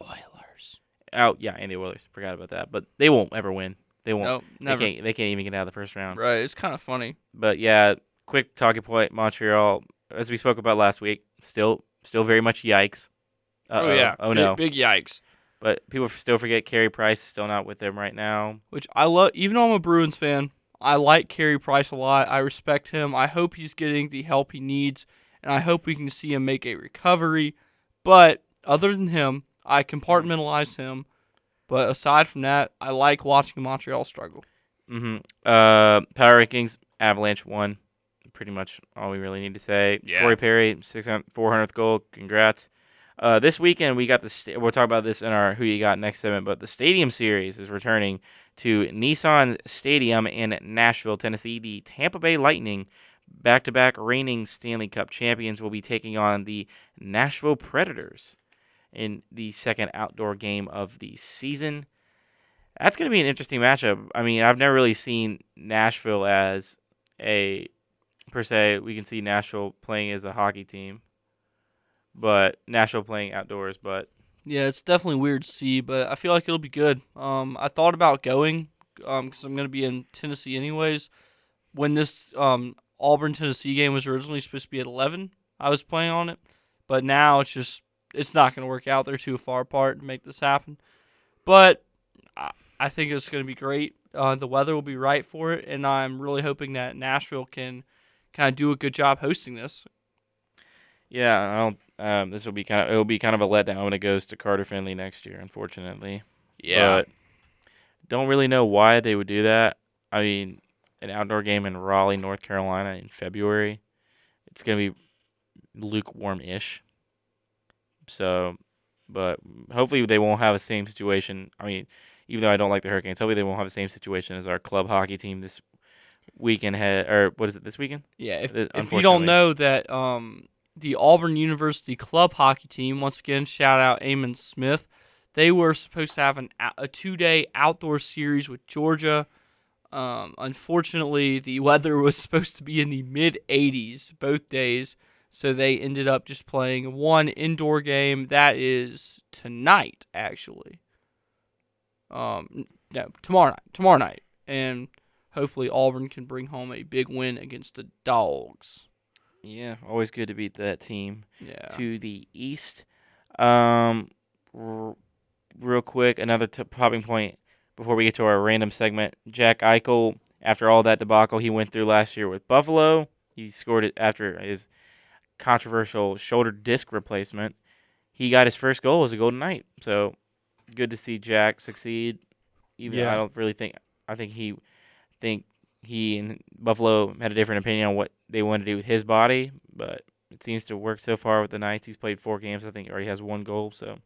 [SPEAKER 1] Oilers
[SPEAKER 2] oh yeah, and the Oilers. Forgot about that, but they won't ever win. They won't.
[SPEAKER 1] no never
[SPEAKER 2] They can't. They can't even get out of the first round.
[SPEAKER 1] right it's kind of funny
[SPEAKER 2] But yeah, quick talking point. Montreal, as we spoke about last week, still still very much yikes. Oh, Uh-oh.
[SPEAKER 1] oh yeah
[SPEAKER 2] Oh
[SPEAKER 1] big,
[SPEAKER 2] no.
[SPEAKER 1] big yikes
[SPEAKER 2] But people still forget Carey Price is still not with them right now.
[SPEAKER 1] which I love. Even though I'm a Bruins fan, I like Carey Price a lot. I respect him. I hope he's getting the help he needs, and I hope we can see him make a recovery. But other than him, I compartmentalize him. But aside from that, I like watching Montreal struggle.
[SPEAKER 2] hmm Uh, power rankings: Avalanche won. Pretty much all we really need to say.
[SPEAKER 1] Yeah.
[SPEAKER 2] Corey Perry, 600, 400th goal. Congrats. Uh, this weekend we got the. Sta- we'll talk about this in our who you got next segment. But the Stadium Series is returning to Nissan Stadium in Nashville, Tennessee. The Tampa Bay Lightning, back-to-back reigning Stanley Cup champions, will be taking on the Nashville Predators in the second outdoor game of the season. That's going to be an interesting matchup. I mean, I've never really seen Nashville as a per se. We can see Nashville playing as a hockey team, but Nashville playing outdoors. But
[SPEAKER 1] Yeah, it's definitely weird to see, but I feel like it'll be good. Um, I thought about going because I'm going to be in Tennessee anyways. When this um, Auburn Tennessee game was originally supposed to be at 11, I was playing on it, but now it's just it's not going to work out. They're too far apart to make this happen. But I, I think it's going to be great. Uh, the weather will be right for it, and I'm really hoping that Nashville can kind of do a good job hosting this.
[SPEAKER 2] yeah, I don't. Um, this will be kind of it'll be kind of a letdown when it goes to Carter Finley next year, unfortunately. But don't really know why they would do that. I mean, an outdoor game in Raleigh, North Carolina in February. It's going to be lukewarm ish. So, but hopefully they won't have the same situation. I mean, even though I don't like the Hurricanes, hopefully they won't have the same situation as our club hockey team this weekend. Had, or what is it, this weekend?
[SPEAKER 1] Yeah, if,
[SPEAKER 2] Uh,
[SPEAKER 1] if you don't know that um, the Auburn University club hockey team, once again, shout out Amon Smith, they were supposed to have an a two day outdoor series with Georgia. Um, unfortunately, the weather was supposed to be in the mid 80s both days, So they ended up just playing one indoor game. That is tonight, actually. Um, no, tomorrow night. Tomorrow night, and hopefully Auburn can bring home a big win against the Dogs.
[SPEAKER 2] Yeah, always good to beat that team.
[SPEAKER 1] Yeah.
[SPEAKER 2] To the east. Um, r- real quick, another t- popping point before we get to our random segment. Jack Eichel, after all that debacle he went through last year with Buffalo, he scored it after his controversial shoulder disc replacement. He got his first goal as a Golden Knight. So good to see Jack succeed. Even though
[SPEAKER 1] Yeah.
[SPEAKER 2] I don't really think I think he think he and Buffalo had a different opinion on what they wanted to do with his body, but it seems to work so far with the Knights. He's played four games. I think he already has one goal. So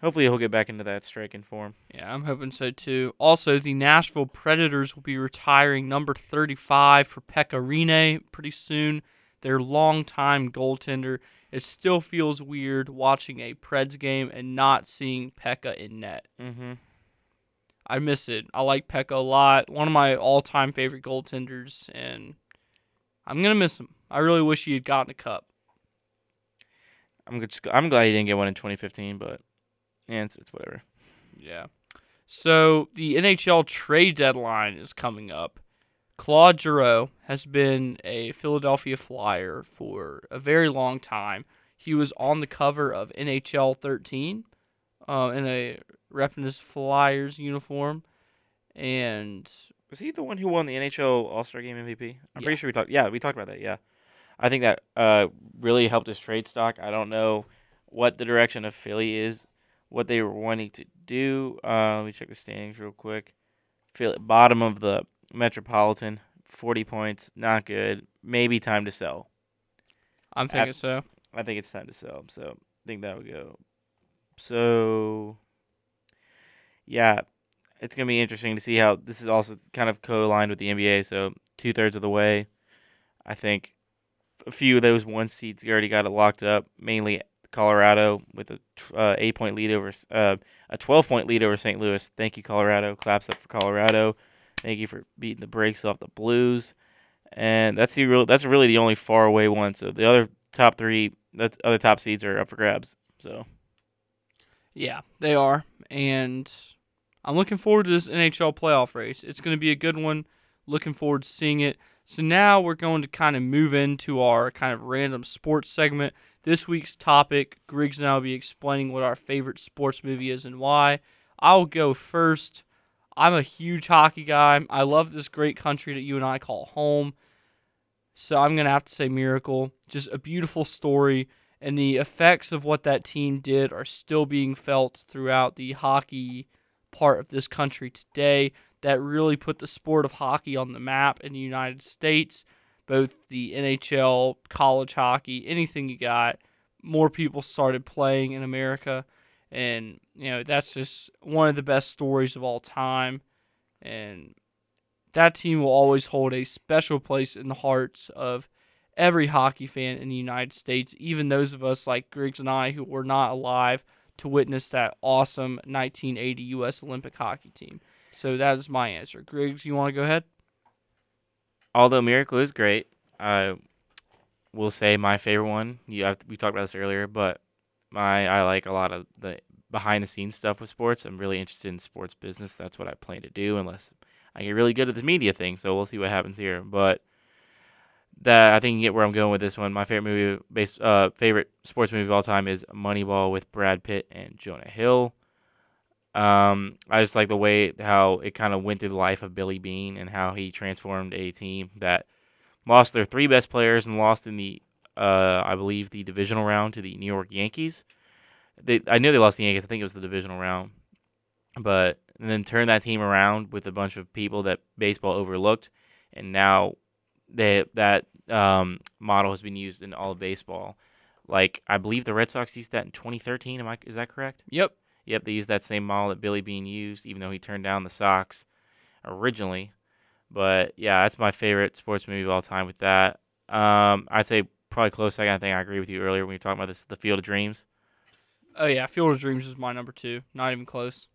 [SPEAKER 2] hopefully he'll get back into that striking form.
[SPEAKER 1] Yeah, I'm hoping so too. Also, the Nashville Predators will be retiring number 35 for Pekka Rinne pretty soon. Their longtime goaltender. It still feels weird watching a Preds game and not seeing Pekka in net.
[SPEAKER 2] Mm-hmm.
[SPEAKER 1] I miss it. I like Pekka a lot. One of my all-time favorite goaltenders, and I'm gonna miss him. I really wish he had gotten a cup.
[SPEAKER 2] I'm just, I'm glad he didn't get one in 2015, but yeah, it's, it's whatever.
[SPEAKER 1] Yeah. So the NHL trade deadline is coming up. Claude Giroux has been a Philadelphia Flyer for a very long time. He was on the cover of NHL 13 uh, in a repping his Flyers uniform, and
[SPEAKER 2] Was he the one who won the NHL All Star Game MVP? I'm
[SPEAKER 1] Yeah.
[SPEAKER 2] pretty sure we talked. Yeah, we talked about that. Yeah, I think that uh, really helped his trade stock. I don't know what the direction of Philly is, what they were wanting to do. Uh, let me check the standings real quick. Philly, bottom of the Metropolitan, 40 points, not good. Maybe time to sell.
[SPEAKER 1] I'm thinking so.
[SPEAKER 2] I think it's time to sell. So I think that would go. So yeah, it's gonna be interesting to see how this is also kind of co-aligned with the NBA. So two thirds of the way, I think a few of those one seeds already got it locked up. Mainly Colorado with a uh, eight point lead over uh, a twelve point lead over St. Louis. Thank you Colorado. Claps up for Colorado. Thank you for beating the brakes off the Blues. And that's the real. That's really the only far away one. So the other top three, the other top seeds are up for grabs. So
[SPEAKER 1] Yeah, they are. And I'm looking forward to this NHL playoff race. It's going to be a good one. Looking forward to seeing it. So now we're going to kind of move into our kind of random sports segment. This week's topic, Griggs and I will be explaining what our favorite sports movie is and why. I'll go first. I'm a huge hockey guy. I love this great country that you and I call home. So I'm going to have to say Miracle. Just a beautiful story and the effects of what that team did are still being felt throughout the hockey part of this country today. That really put the sport of hockey on the map in the United States. Both the NHL, college hockey, anything you got, more people started playing in America. And, you know, that's just one of the best stories of all time. And that team will always hold a special place in the hearts of every hockey fan in the United States, even those of us like Griggs and I who were not alive to witness that awesome 1980 U.S. Olympic hockey team. So that is my answer. Griggs, you want to go ahead?
[SPEAKER 2] although Miracle is great, I will say my favorite one. You have, we talked about this earlier, but my I like a lot of the behind the scenes stuff with sports. I'm really interested in sports business. That's what I plan to do, unless I get really good at the media thing. So we'll see what happens here. But that I think you get where I'm going with this one. My favorite movie, based uh, favorite sports movie of all time is Moneyball with Brad Pitt and Jonah Hill. Um, I just like the way how it kind of went through the life of Billy Beane and how he transformed a team that lost their three best players and lost in the, uh, I believe the divisional round to the New York Yankees. They, I knew they lost the Yankees. I think it was the divisional round, but and then turned that team around with a bunch of people that baseball overlooked, and now they that um, model has been used in all of baseball. Like I believe the Red Sox used that in 2013. Am I is that correct?
[SPEAKER 1] Yep.
[SPEAKER 2] Yep, they used that same model that Billy Beane used, even though he turned down the Sox originally. But yeah, that's my favorite sports movie of all time. With that, um, I'd say probably close second. I think I agree with you earlier when you were talking about this, The Field of Dreams.
[SPEAKER 1] Oh yeah, Field of Dreams is my number two. Not even close.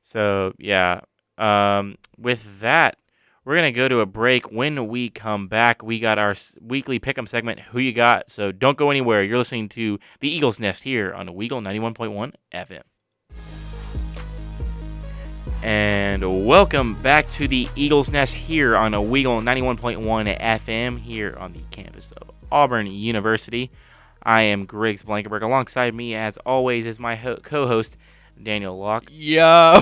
[SPEAKER 2] So yeah, um, with that, We're gonna go to a break. When we come back, we got our weekly pick'em segment. Who you got? So don't go anywhere. You're listening to the Eagles Nest here on Weagle 91.1 FM. And welcome back to the Eagles Nest here on a Weagle 91.1 FM here on the campus of Auburn University. I am Griggs Blankenberg. Alongside me, as always, is my ho- co-host Daniel Locke.
[SPEAKER 1] Yo.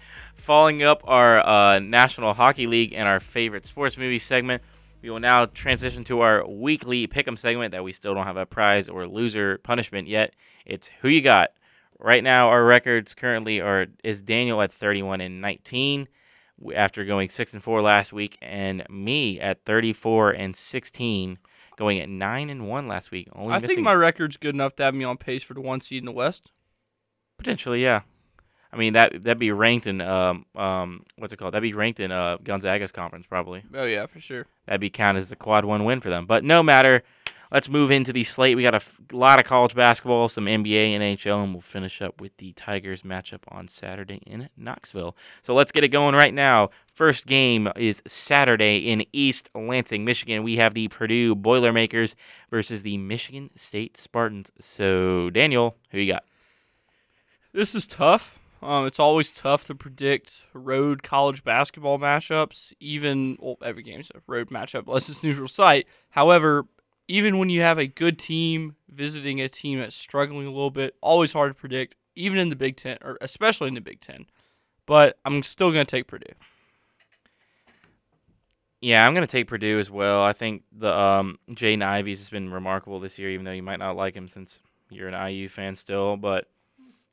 [SPEAKER 2] Following up our uh, National Hockey League and our favorite sports movie segment, we will now transition to our weekly pick'em segment that we still don't have a prize or loser punishment yet. It's who you got. Right now, our records currently are is Daniel at 31 and 19 after going six and four last week, and me at 34 and 16, going at nine and one last week. Only
[SPEAKER 1] I
[SPEAKER 2] missing
[SPEAKER 1] think my record's good enough to have me on pace for the one seed in the West.
[SPEAKER 2] Potentially, yeah. I mean that that'd be ranked in um um what's it called? That'd be ranked in uh Gonzaga's conference probably.
[SPEAKER 1] Oh yeah, for sure.
[SPEAKER 2] That'd be counted as a quad one win for them. But no matter. Let's move into the slate. We got a f- lot of college basketball, some NBA, NHL, and we'll finish up with the Tigers matchup on Saturday in Knoxville. So let's get it going right now. First game is Saturday in East Lansing, Michigan. We have the Purdue Boilermakers versus the Michigan State Spartans. So Daniel, who you got?
[SPEAKER 1] This is tough. Um, it's always tough to predict road college basketball matchups. Even well, every game's a road matchup unless it's neutral site. However, even when you have a good team visiting a team that's struggling a little bit, always hard to predict. Even in the Big Ten, or especially in the Big Ten. But I'm still gonna take Purdue.
[SPEAKER 2] Yeah, I'm gonna take Purdue as well. I think the um, Jaden Ivey has been remarkable this year, even though you might not like him since you're an IU fan still. But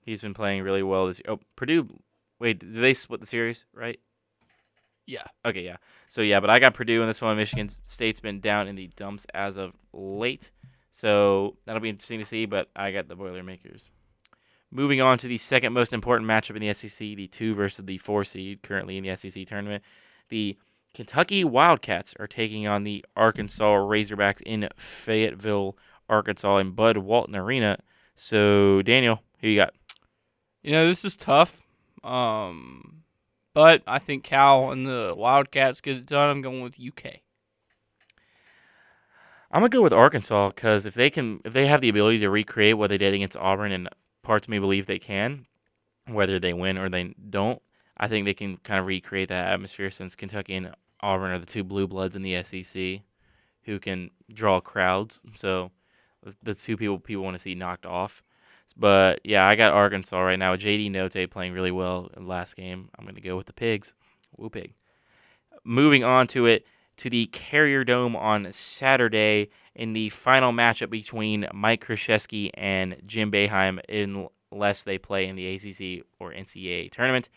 [SPEAKER 2] he's been playing really well this year. Oh, Purdue. Wait, did they split the series? Right?
[SPEAKER 1] Yeah.
[SPEAKER 2] Okay, yeah. So yeah, but I got Purdue in this one. Michigan State's been down in the dumps as of late, so that'll be interesting to see. But I got the Boilermakers. Moving on to the second most important matchup in the SEC, the two versus the four seed currently in the SEC tournament. The Kentucky Wildcats are taking on the Arkansas Razorbacks in Fayetteville, Arkansas, in Bud Walton Arena. So Daniel, who you got?
[SPEAKER 1] You know, this is tough. Um, but I think Cal and the Wildcats get it done. I'm going with UK.
[SPEAKER 2] I'm gonna go with Arkansas because if they can, if they have the ability to recreate what they did against Auburn, and parts of me believe they can, whether they win or they don't, I think they can kind of recreate that atmosphere. Since Kentucky and Auburn are the two blue bloods in the SEC, who can draw crowds, so the two people people want to see knocked off. But yeah, I got Arkansas right now. JD Notae playing really well in the last game. I'm gonna go with the Pigs. Woo pig. Moving on to it to the Carrier Dome on Saturday in the final matchup between Mike Krzyzewski and Jim Boeheim, unless they play in the ACC or NCAA tournament.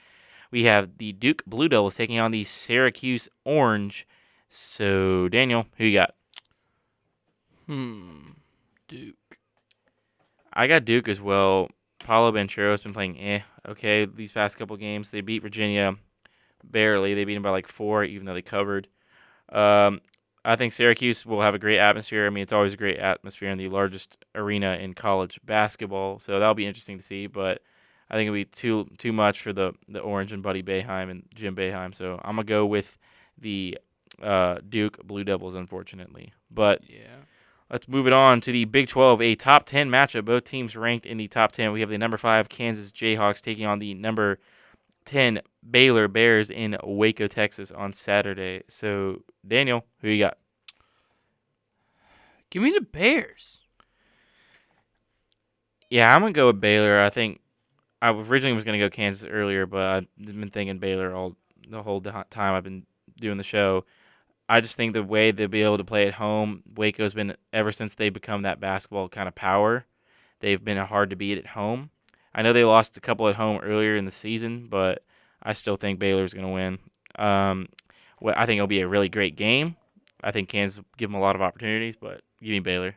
[SPEAKER 2] We have the Duke Blue Devils taking on the Syracuse Orange. So, Daniel, who you got?
[SPEAKER 1] Hmm. Duke.
[SPEAKER 2] I got Duke as well. Paolo Banchero's been playing eh, okay, these past couple games. They beat Virginia barely. They beat them by like four, even though they covered. Um, I think Syracuse will have a great atmosphere. I mean, it's always a great atmosphere in the largest arena in college basketball, so that'll be interesting to see. But I think it'll be too too much for the the Orange and Buddy Boeheim and Jim Boeheim. So I'm gonna go with the uh, Duke Blue Devils, unfortunately. But
[SPEAKER 1] Yeah.
[SPEAKER 2] Let's move it on to the Big 12, a top 10 matchup. Both teams ranked in the top 10. We have the number 5 Kansas Jayhawks taking on the number 10 Baylor Bears in Waco, Texas on Saturday. So, Daniel, who you got?
[SPEAKER 1] Give me the Bears.
[SPEAKER 2] Yeah, I'm going to go with Baylor. I think I originally was going to go Kansas earlier, but I've been thinking Baylor all the whole time I've been doing the show. I just think the way they'll be able to play at home, Waco's been ever since they become that basketball kind of power. They've been hard to beat at home. I know they lost a couple at home earlier in the season, but I still think Baylor's going to win. Um, well, I think it'll be a really great game. I think Kansas give them a lot of opportunities, but give me Baylor.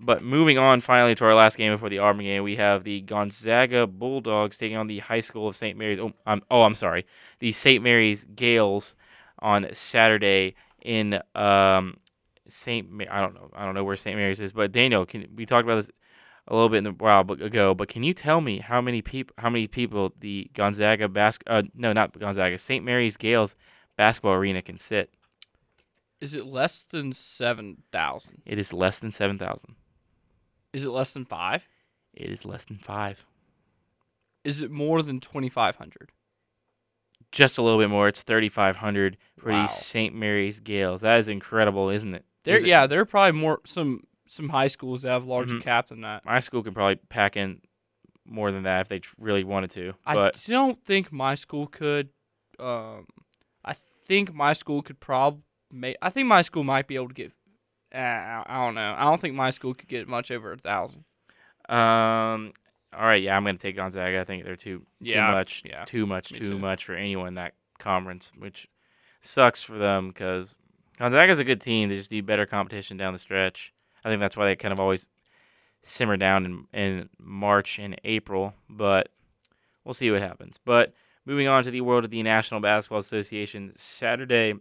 [SPEAKER 2] But moving on finally to our last game before the Auburn game, we have the Gonzaga Bulldogs taking on the High School of St. Mary's. Oh, I'm, oh, I'm sorry, the St. Mary's Gales on Saturday in um, St. Ma- I don't know, I don't know where St. Mary's is, but Daniel, can we talked about this? a little bit in the while ago, but can you tell me how many people how many people the Gonzaga bas- uh, no not Gonzaga St. Mary's Gales basketball arena can sit?
[SPEAKER 1] Is it less than seven thousand?
[SPEAKER 2] It is less than seven thousand.
[SPEAKER 1] Is it less than five?
[SPEAKER 2] It is less than five.
[SPEAKER 1] Is it more than twenty five hundred?
[SPEAKER 2] Just a little bit more. It's thirty five hundred for
[SPEAKER 1] Wow.
[SPEAKER 2] the St. Mary's Gales. That is incredible, isn't it?
[SPEAKER 1] There,
[SPEAKER 2] Is it-
[SPEAKER 1] yeah, there are probably more some some high schools that have larger
[SPEAKER 2] Mhm.
[SPEAKER 1] cap than that.
[SPEAKER 2] My school could probably pack in more than that if they tr- really wanted to.
[SPEAKER 1] I
[SPEAKER 2] But
[SPEAKER 1] don't think my school could. Um, I think my school could prob. May, I think my school might be able to get. Uh, I I don't know. I don't think my school could get much over a thousand.
[SPEAKER 2] um, all right, yeah, I'm gonna take Gonzaga. I think they're too
[SPEAKER 1] Yeah,
[SPEAKER 2] too much,
[SPEAKER 1] yeah,
[SPEAKER 2] too much, too
[SPEAKER 1] too.
[SPEAKER 2] much for anyone in that conference, which sucks for them because Gonzaga's a good team. They just need better competition down the stretch. I think that's why they kind of always simmer down in, in March and April, but we'll see what happens. But moving on to the world of the National Basketball Association, Saturday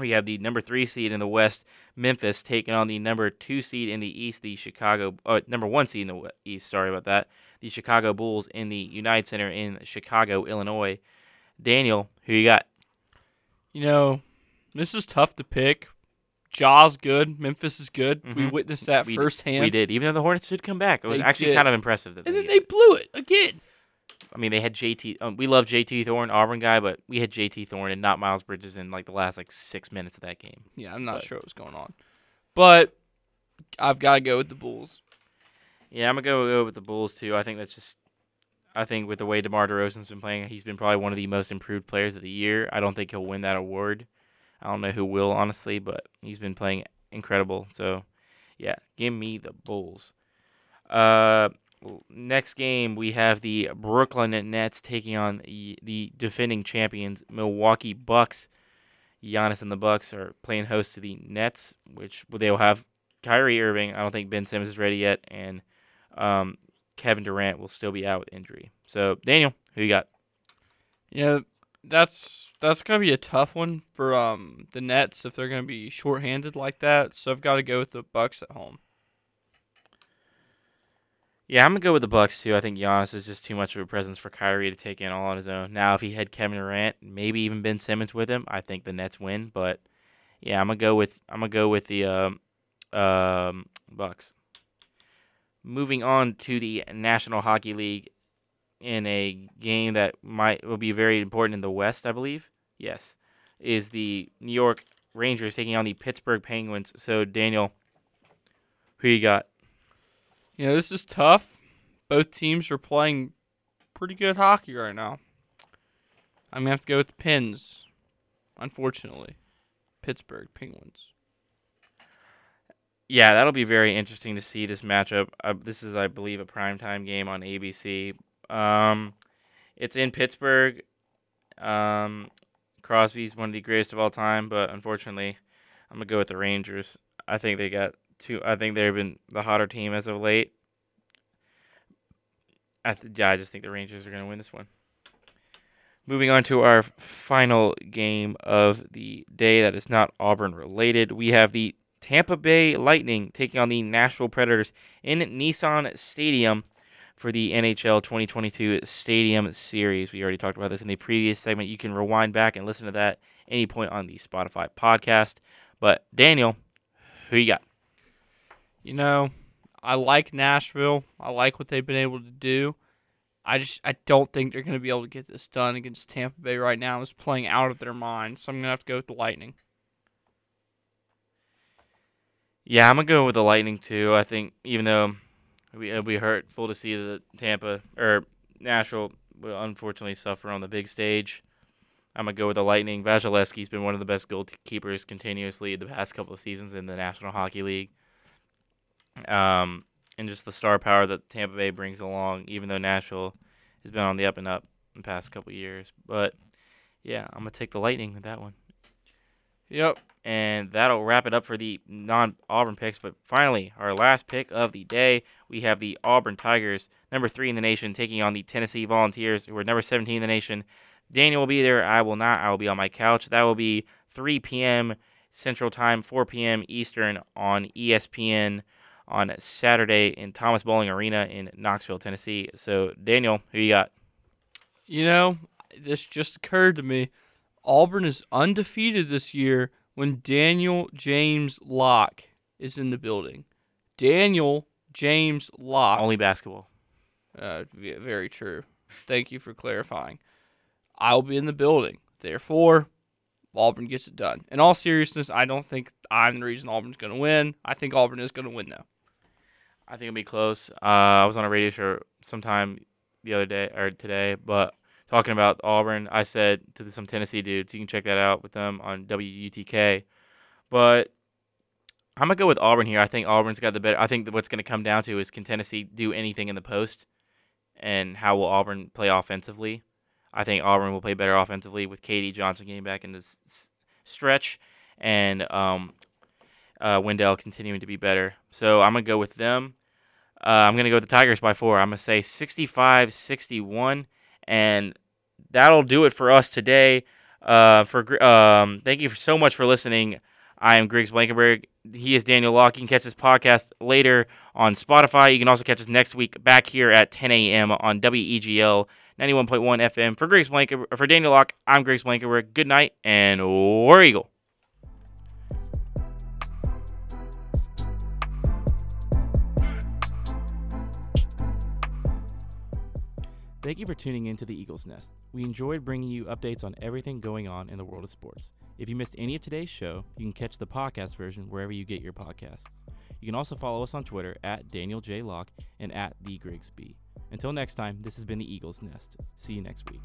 [SPEAKER 2] we have the number three seed in the West, Memphis, taking on the number two seed in the East, the Chicago, uh, number one seed in the East. Sorry about that. The Chicago Bulls in the United Center in Chicago, Illinois. Daniel, who you got?
[SPEAKER 1] You know, this is tough to pick. Ja's good. Memphis is good. We
[SPEAKER 2] Mhm.
[SPEAKER 1] witnessed that
[SPEAKER 2] We
[SPEAKER 1] firsthand.
[SPEAKER 2] We did, even though the Hornets did come back. It was
[SPEAKER 1] They
[SPEAKER 2] actually
[SPEAKER 1] did.
[SPEAKER 2] kind of impressive that
[SPEAKER 1] And
[SPEAKER 2] they
[SPEAKER 1] then they blew it again.
[SPEAKER 2] I mean, they had JT. Um, we love JT Thor, Auburn guy, but we had JT Thor and not Miles Bridges in like the last like six minutes of that game.
[SPEAKER 1] Yeah, I'm not
[SPEAKER 2] But-
[SPEAKER 1] sure what's going on. But I've got to go with the Bulls.
[SPEAKER 2] Yeah, I'm gonna go go with the Bulls too. I think that's just. I think with the way DeMar DeRozan's been playing, he's been probably one of the most improved players of the year. I don't think he'll win that award. I don't know who will honestly, but he's been playing incredible. So, yeah, give me the Bulls. Uh, next game we have the Brooklyn Nets taking on the, defending champions Milwaukee Bucks. Giannis and the Bucks are playing host to the Nets, which they'll have Kyrie Irving. I don't think Ben Simmons is ready yet, and um, Kevin Durant will still be out with injury. So, Daniel, who you got?
[SPEAKER 1] Yeah, that's that's gonna be a tough one for um the Nets if they're gonna be shorthanded like that. So I've got to go with the Bucks at home.
[SPEAKER 2] Yeah, I'm gonna go with the Bucks too. I think Giannis is just too much of a presence for Kyrie to take in all on his own. Now, if he had Kevin Durant, maybe even Ben Simmons with him, I think the Nets win. But yeah, I'm gonna go with I'm gonna go with the um, um, Bucks. Moving on to the National Hockey League, in a game that might will be very important in the West, I believe. Yes, is the New York Rangers taking on the Pittsburgh Penguins. So Daniel, who you got?
[SPEAKER 1] You know, this is tough. Both teams are playing pretty good hockey right now. I'm gonna have to go with the Pens. Unfortunately, Pittsburgh Penguins.
[SPEAKER 2] Yeah, that'll be very interesting to see this matchup. Uh, this is, I believe, a primetime game on ABC. Um, it's in Pittsburgh. Um, Crosby's one of the greatest of all time, but unfortunately, I'm gonna go with the Rangers. I think they got I think they've been the hotter team as of late. I th- yeah, I just think the Rangers are gonna win this one. Moving on to our final game of the day that is not Auburn related, we have the Tampa Bay Lightning taking on the Nashville Predators in Nissan Stadium for the NHL 2022 Stadium Series. We already talked about this in the previous segment. You can rewind back and listen to that any point on the Spotify podcast. But Daniel, who you got?
[SPEAKER 1] You know, I like Nashville. I like what they've been able to do. I just I don't think they're going to be able to get this done against Tampa Bay right now. It's playing out of their mind, so I'm going to have to go with the Lightning.
[SPEAKER 2] Yeah, I'm gonna go with the Lightning too. I think even though we it'll be hurtful to see the Tampa or Nashville will unfortunately suffer on the big stage, I'm gonna go with the Lightning. Vasilevskiy's been one of the best goalkeepers continuously the past couple of seasons in the National Hockey League. Um, and just the star power that Tampa Bay brings along, even though Nashville has been on the up and up in the past couple years. But yeah, I'm gonna take the Lightning with that one.
[SPEAKER 1] Yep.
[SPEAKER 2] And that'll wrap it up for the non Auburn picks. But finally, our last pick of the day, we have the Auburn Tigers, number three in the nation, taking on the Tennessee Volunteers, who are number 17 in the nation. Daniel will be there. I will not. I will be on my couch. That will be 3 p.m. Central Time, 4 p.m. Eastern on ESPN on Saturday in Thompson-Boling Arena in Knoxville, Tennessee. So, Daniel, who you got?
[SPEAKER 1] You know, this just occurred to me. Auburn is undefeated this year when Daniel James Locke is in the building. Daniel James Locke.
[SPEAKER 2] Only basketball.
[SPEAKER 1] Uh, very true. Thank you for clarifying. I'll be in the building. Therefore, Auburn gets it done. In all seriousness, I don't think I'm the reason Auburn's going to win. I think Auburn is going to win, though.
[SPEAKER 2] I think it'll be close. Uh, I was on a radio show sometime the other day or today, but talking about Auburn, I said to some Tennessee dudes, you can check that out with them on WUTK. But I'm gonna go with Auburn here. I think Auburn's got the better. I think what's gonna come down to is can Tennessee do anything in the post, and how will Auburn play offensively? I think Auburn will play better offensively with KD Johnson getting back in this stretch, and um, uh, Wendell continuing to be better. So I'm gonna go with them. Uh, I'm going to go with the Tigers by four. I'm going to say 65 61. And that'll do it for us today. Uh, for um, Thank you for so much for listening. I am Griggs Blankenberg. He is Daniel Locke. You can catch this podcast later on Spotify. You can also catch us next week back here at 10 a.m. on WEGL 91.1 FM. For Griggs Blankenberg, for Daniel Locke, I'm Griggs Blankenberg. Good night and War Eagle.
[SPEAKER 3] Thank you for tuning in to the Eagles Nest. We enjoyed bringing you updates on everything going on in the world of sports. If you missed any of today's show, you can catch the podcast version wherever you get your podcasts. You can also follow us on Twitter at Daniel J. Locke and at The Griggs B. Until next time, this has been the Eagles Nest. See you next week.